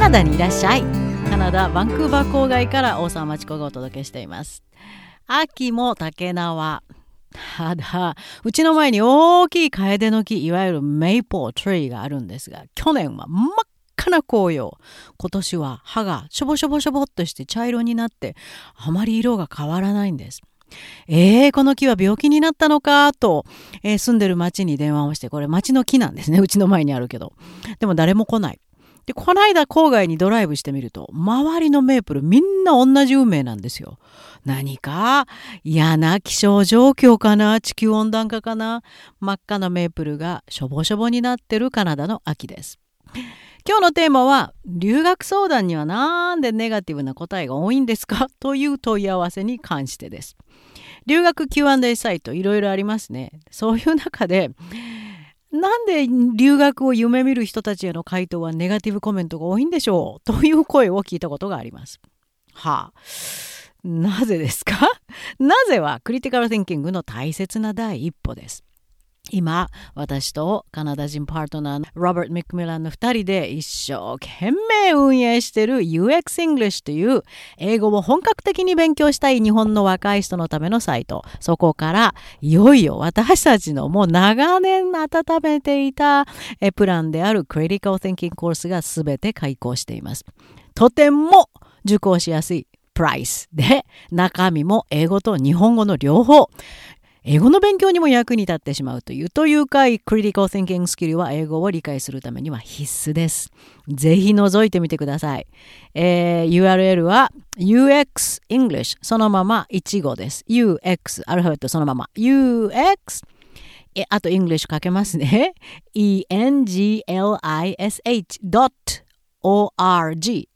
カナダにいらっしゃいカナダバンクーバー郊外から大沢町子がお届けしています秋も竹縄ただうちの前に大きいカエデの木いわゆるメイポートリーがあるんですが去年は真っ赤な紅葉今年は葉がしょぼしょぼしょぼっとして茶色になってあまり色が変わらないんですえー、この木は病気になったのかと、えー、住んでる町に電話をして、これ町の木なんですね。うちの前にあるけど。でも誰も来ない。で、この間郊外にドライブしてみると、周りのメープルみんな同じ運命なんですよ。何か嫌な気象状況かな地球温暖化かな真っ赤なメープルがしょぼしょぼになってるカナダの秋です。今日のテーマは留学相談にはなんでネガティブな答えが多いんですか？という問い合わせに関してです。留学 Q&A サイトいろいろありますね。そういう中でなんで留学を夢見る人たちへの回答はネガティブコメントが多いんでしょうという声を聞いたことがあります。はあ。なぜですか？なぜはクリティカル・ティンキングの大切な第一歩です。今私とカナダ人パートナーのロバート・ミックミランの2人で一生懸命運営している UX English という英語を本格的に勉強したい日本の若い人のためのサイト。そこからいよいよ私たちのもう長年温めていたプランである Critical Thinking コースが全て開講しています。とても受講しやすいプライスで中身も英語と日本語の両方。英語の勉強にも役に立ってしまうというというか、クリティカル・シンキング・スキルは英語を理解するためには必須です。ぜひ覗いてみてください。えー、URL は UX English そのまま1語です。UX アルファベットそのまま UX えあと English かけますね。english.org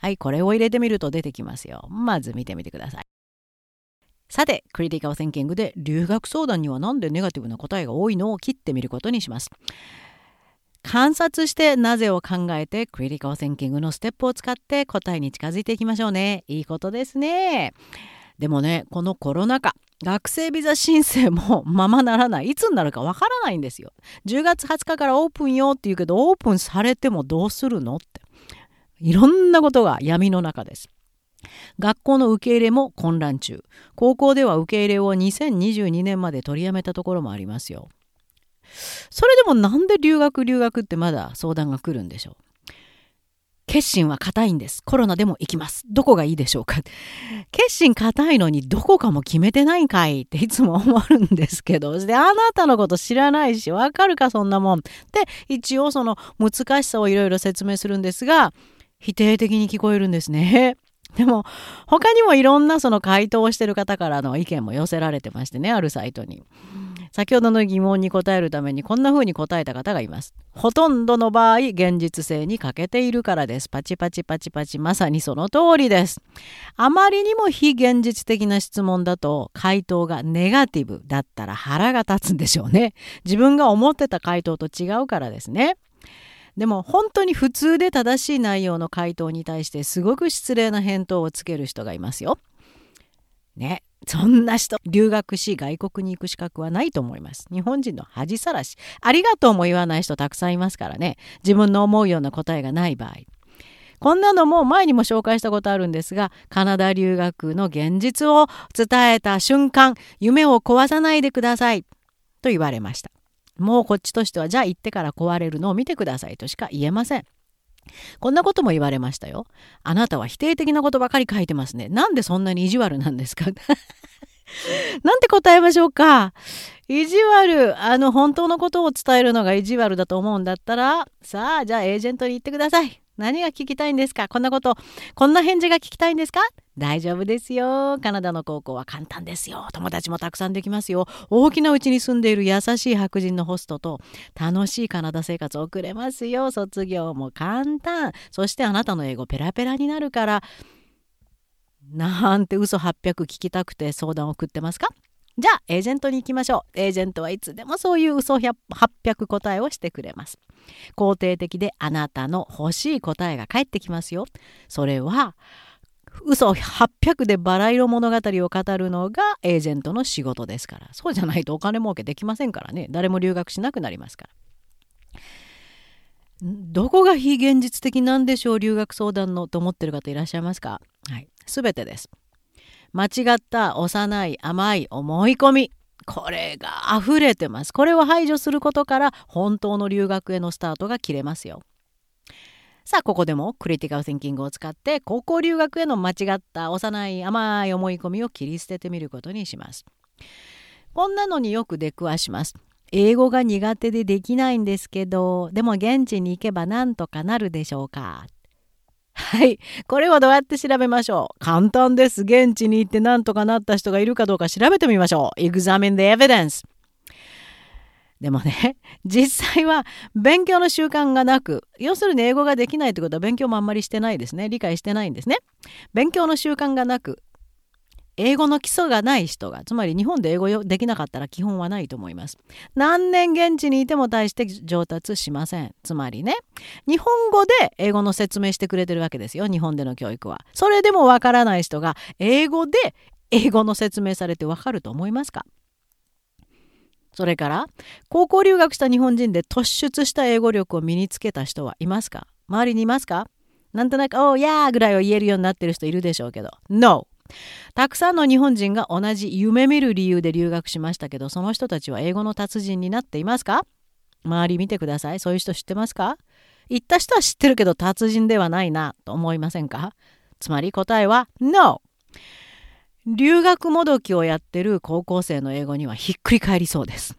はい、これを入れてみると出てきますよ。まず見てみてください。さて、クリティカル・センキングで留学相談には何でネガティブな答えが多いのを切ってみることにします。観察してなぜを考えてクリティカル・センキングのステップを使って答えに近づいていきましょうね。いいことですね。でもね、このコロナ禍、学生ビザ申請もままならない。いつになるかわからないんですよ。10月20日からオープンよって言うけど、オープンされてもどうするのって。いろんなことが闇の中です。学校の受け入れも混乱中高校では受け入れを2022年まで取りやめたところもありますよそれでもなんで留学留学ってまだ相談が来るんでしょう？決心は固いんです。コロナでも行きます。どこがいいでしょうか？決心固いのにどこかも決めてないんかいっていつも思うんですけど、で、あなたのこと知らないし、わかるかそんなもん。で、一応その難しさをいろいろ説明するんですが、否定的に聞こえるんですね。でも他にもいろんなその回答をしてる方からの意見も寄せられてましてねあるサイトに。先ほどの疑問に答えるためにこんな風に答えた方がいます。ほとんどの場合現実性に欠けているからです。パチパチパチパチまさにその通りです。あまりにも非現実的な質問だと回答がネガティブだったら腹が立つんでしょうね。自分が思ってた回答と違うからですね。でも本当に普通で正しい内容の回答に対してすごく失礼な返答をつける人がいますよ。ね。そんな人、留学し外国に行く資格はないと思います。日本人の恥さらし。ありがとうも言わない人たくさんいますからね。自分の思うような答えがない場合。こんなのも前にも紹介したことあるんですが、カナダ留学の現実を伝えた瞬間、夢を壊さないでください。と言われました。もうこっちとしてはじゃあ行ってから壊れるのを見てくださいとしか言えません。こんなことも言われましたよ。あなたは否定的なことばかり書いてますね。なんでそんなに意地悪なんですか？なんて答えましょうか？意地悪、あの、本当のことを伝えるのが意地悪だと思うんだったら、さあ、じゃあエージェントに行ってください。何が聞きたいんですか？こんなこと、こんな返事が聞きたいんですか？大丈夫ですよ。カナダの高校は簡単ですよ。友達もたくさんできますよ。大きなうちに住んでいる優しい白人のホストと楽しいカナダ生活を送れますよ。卒業も簡単。そしてあなたの英語ペラペラになるから、なんて嘘800聞きたくて相談を送ってますか？じゃあエージェントに行きましょう。エージェントはいつでもそういう嘘800答えをしてくれます。肯定的であなたの欲しい答えが返ってきますよ。それは嘘800でバラ色物語を語るのがエージェントの仕事ですから。そうじゃないとお金儲けできませんからね。誰も留学しなくなりますから。どこが非現実的なんでしょう留学相談のと思ってる方いらっしゃいますか？はい。すべてです。間違った幼い甘い思い込み。これが溢れてます。これを排除することから本当の留学へのスタートが切れますよ。さあ、ここでもクリティカル・シンキングを使って高校留学への間違った幼い甘い思い込みを切り捨ててみることにします。こんなのによく出くわします。英語が苦手でできないんですけど、でも現地に行けばなんとかなるでしょうか。はい。これはどうやって調べましょう？簡単です。現地に行って何とかなった人がいるかどうか調べてみましょう。Examine the evidence. でもね、実際は勉強の習慣がなく、要するに英語ができないってことは勉強もあんまりしてないですね。理解してないんですね。勉強の習慣がなく、英語の基礎がない人が、つまり日本で英語できなかったら基本はないと思います。何年現地にいても大して上達しません。つまりね、日本語で英語の説明してくれてるわけですよ。日本での教育は。それでもわからない人が英語で英語の説明されてわかると思いますか？それから高校留学した日本人で突出した英語力を身につけた人はいますか？周りにいますか？なんとなく「おーやー」ぐらいは言えるようになってる人いるでしょうけど No! たくさんの日本人が同じ夢見る理由で留学しましたけどその人たちは英語の達人になっていますか？周り見てくださいそういう人知ってますか？言った人は知ってるけど達人ではないなと思いませんか？つまり答えは No! 留学もどきをやってる高校生の英語にはひっくり返りそうです。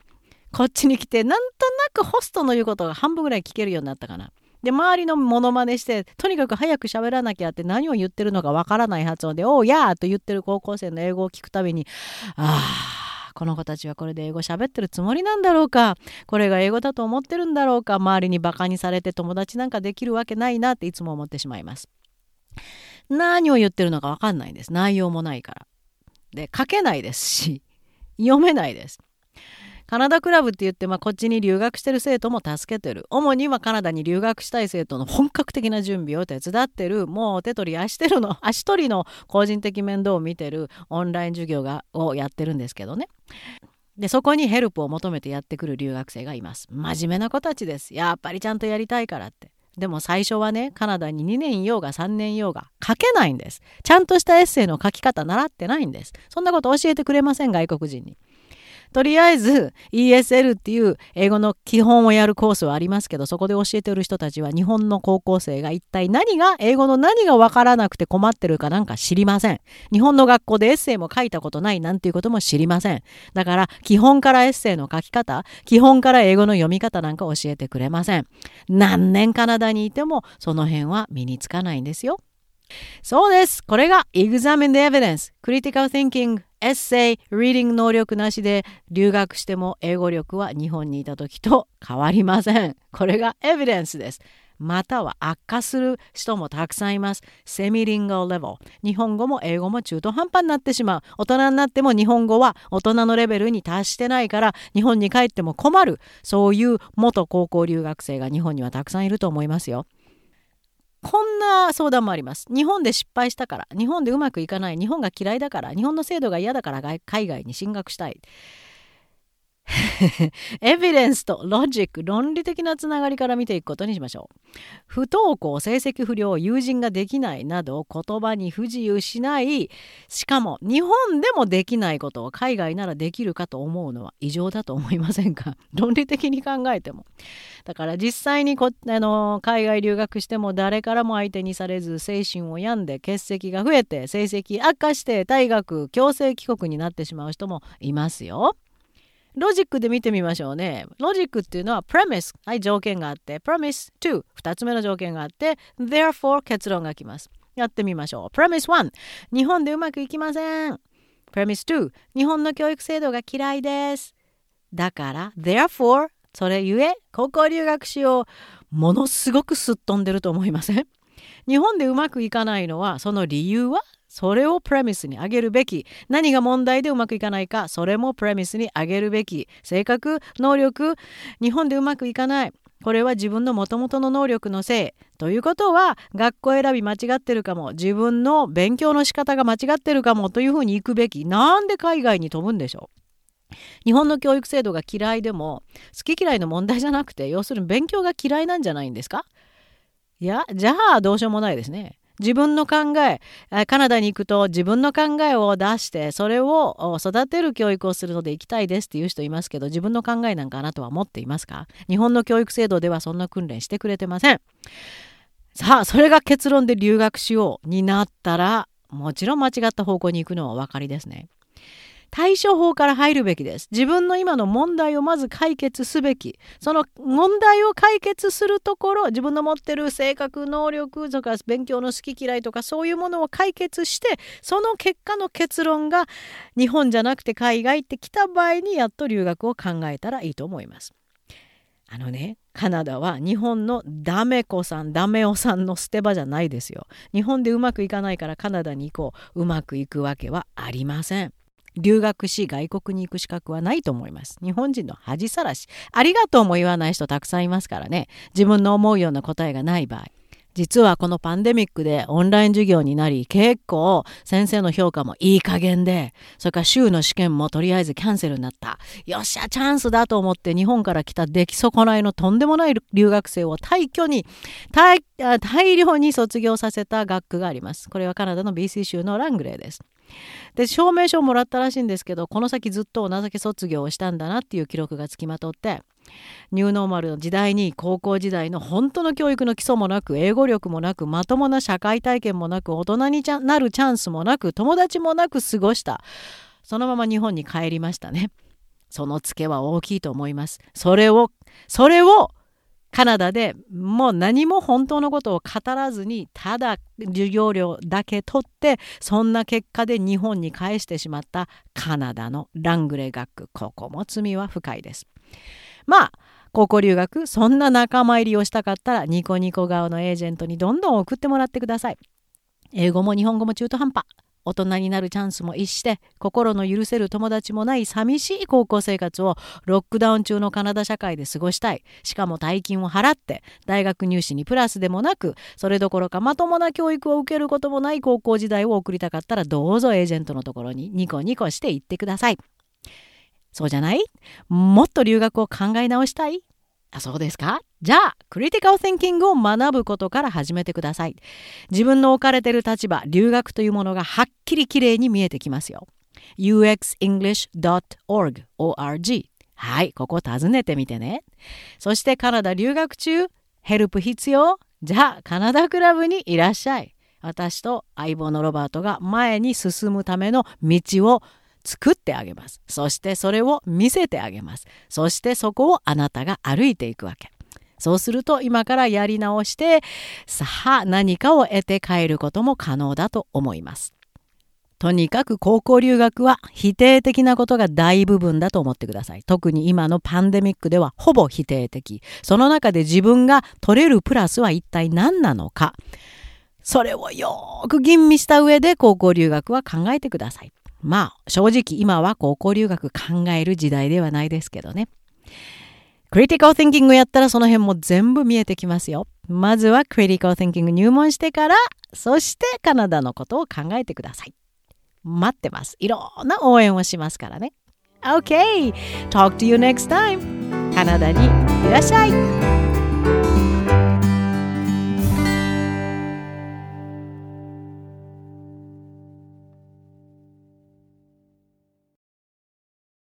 こっちに来てなんとなくホストの言うことが半分ぐらい聞けるようになったかな。で周りのモノマネしてとにかく早く喋らなきゃって何を言ってるのかわからない発音で「おうやー」と言ってる高校生の英語を聞くたびにああこの子たちはこれで英語喋ってるつもりなんだろうかこれが英語だと思ってるんだろうか周りにバカにされて友達なんかできるわけないなっていつも思ってしまいます。何を言ってるのかわかんないんです内容もないから。で書けないですし読めないです。カナダクラブって言って、まあ、こっちに留学してる生徒も助けてる。主にはカナダに留学したい生徒の本格的な準備を手伝ってる。もう手取り足取りの。足取りの個人的面倒を見てる。オンライン授業がをやってるんですけどね。でそこにヘルプを求めてやってくる留学生がいます。真面目な子たちです。やっぱりちゃんとやりたいからって。でも最初はねカナダに2年いようが3年いようが書けないんです。ちゃんとしたエッセイの書き方習ってないんです。そんなこと教えてくれません外国人に。とりあえず ESL っていう英語の基本をやるコースはありますけどそこで教えてる人たちは日本の高校生が一体何が英語の何がわからなくて困ってるかなんか知りません。日本の学校でエッセイも書いたことないなんていうことも知りません。だから基本からエッセイの書き方基本から英語の読み方なんか教えてくれません。何年カナダにいてもその辺は身につかないんですよ。そうです。これが Examine the Evidence Critical Thinking エッセイ、リーディング能力なしで留学しても英語力は日本にいた時と変わりません。これがエビデンスです。または悪化する人もたくさんいます。セミリンガルレベル。日本語も英語も中途半端になってしまう。大人になっても日本語は大人のレベルに達してないから日本に帰っても困る。そういう元高校留学生が日本にはたくさんいると思いますよ。こんな相談もあります。日本で失敗したから、日本でうまくいかない、日本が嫌いだから、日本の制度が嫌だから海外に進学したい。エビデンスとロジック論理的なつながりから見ていくことにしましょう。不登校成績不良友人ができないなど言葉に不自由しないしかも日本でもできないことを海外ならできるかと思うのは異常だと思いませんか？論理的に考えても。だから実際にこあの海外留学しても誰からも相手にされず精神を病んで欠席が増えて成績悪化して退学強制帰国になってしまう人もいますよ。ロジックで見てみましょうね。ロジックっていうのは premise、はい、条件があって、premise 2、2つ目の条件があって、therefore 結論が来ます。やってみましょう。premise 1、日本でうまくいきません。premise 2、日本の教育制度が嫌いです。だから、therefore それゆえ、高校留学しよう。ものすごくすっ飛んでると思いません？日本でうまくいかないのは、その理由は？それをプレミスに上げるべき。何が問題でうまくいかないかそれもプレミスに上げるべき。性格能力日本でうまくいかない。これは自分のもともとの能力のせい。ということは学校選び間違ってるかも。自分の勉強の仕方が間違ってるかも。というふうにいくべき。なんで海外に飛ぶんでしょう。日本の教育制度が嫌いでも好き嫌いの問題じゃなくて要するに勉強が嫌いなんじゃないんですか？いやじゃあどうしようもないですね。自分の考えカナダに行くと自分の考えを出してそれを育てる教育をするので行きたいですっていう人いますけど自分の考えなんかなとは思っていますか？日本の教育制度ではそんな訓練してくれてません。さあそれが結論で留学しようになったらもちろん間違った方向に行くのはお分かりですね。対処法から入るべきです。自分の今の問題をまず解決すべき。その問題を解決するところ、自分の持ってる性格、能力とか勉強の好き嫌いとかそういうものを解決して、その結果の結論が日本じゃなくて海外って来た場合にやっと留学を考えたらいいと思います。あのね、カナダは日本のダメ子さん、ダメおさんの捨て場じゃないですよ。日本でうまくいかないからカナダに行こう。うまくいくわけはありません。留学し外国に行く資格はないと思います。日本人の恥さらし。ありがとうも言わない人たくさんいますからね。自分の思うような答えがない場合。実はこのパンデミックでオンライン授業になり結構先生の評価もいい加減でそれから週の試験もとりあえずキャンセルになったよっしゃチャンスだと思って日本から来た出来損ないのとんでもない留学生を大挙に大量に卒業させた学区がありますこれはカナダの BC 州のラングレーですで証明書をもらったらしいんですけどこの先ずっと同じ卒業をしたんだなっていう記録がつきまとってニューノーマルの時代に高校時代の本当の教育の基礎もなく英語力もなくまともな社会体験もなく大人になるチャンスもなく友達もなく過ごした。そのまま日本に帰りましたね。そのツケは大きいと思います。それをそれをカナダでもう何も本当のことを語らずにただ授業料だけ取ってそんな結果で日本に返してしまったカナダのラングレー学区ここも罪は深いです。まあ高校留学そんな仲間入りをしたかったらニコニコ側のエージェントにどんどん送ってもらってください。英語も日本語も中途半端。大人になるチャンスも逸して心の許せる友達もない寂しい高校生活をロックダウン中のカナダ社会で過ごしたい。しかも大金を払って大学入試にプラスでもなくそれどころかまともな教育を受けることもない高校時代を送りたかったらどうぞエージェントのところにニコニコして行ってください。そうじゃない？もっと留学を考え直したい？あそうですか？じゃあ、クリティカル・ティンキングを学ぶことから始めてください。自分の置かれている立場、留学というものがはっきりきれいに見えてきますよ。uxenglish.org org はい、ここ訪ねてみてね。そしてカナダ留学中、ヘルプ必要？じゃあ、カナダクラブにいらっしゃい。私と相棒のロバートが前に進むための道を作ってあげます。そしてそれを見せてあげます。そしてそこをあなたが歩いていくわけ。そうすると今からやり直してさあ何かを得て帰ることも可能だと思います。とにかく高校留学は否定的なことが大部分だと思ってください。特に今のパンデミックではほぼ否定的。その中で自分が取れるプラスは一体何なのか。それをよーく吟味した上で高校留学は考えてください。まあ正直今は高校留学考える時代ではないですけどね。クリティカル・ティンキングやったらその辺も全部見えてきますよ。まずはクリティカル・ティンキング入門してから、そしてカナダのことを考えてください。待ってます。いろんな応援をしますからね。OK! Talk to you next time! カナダにいらっしゃい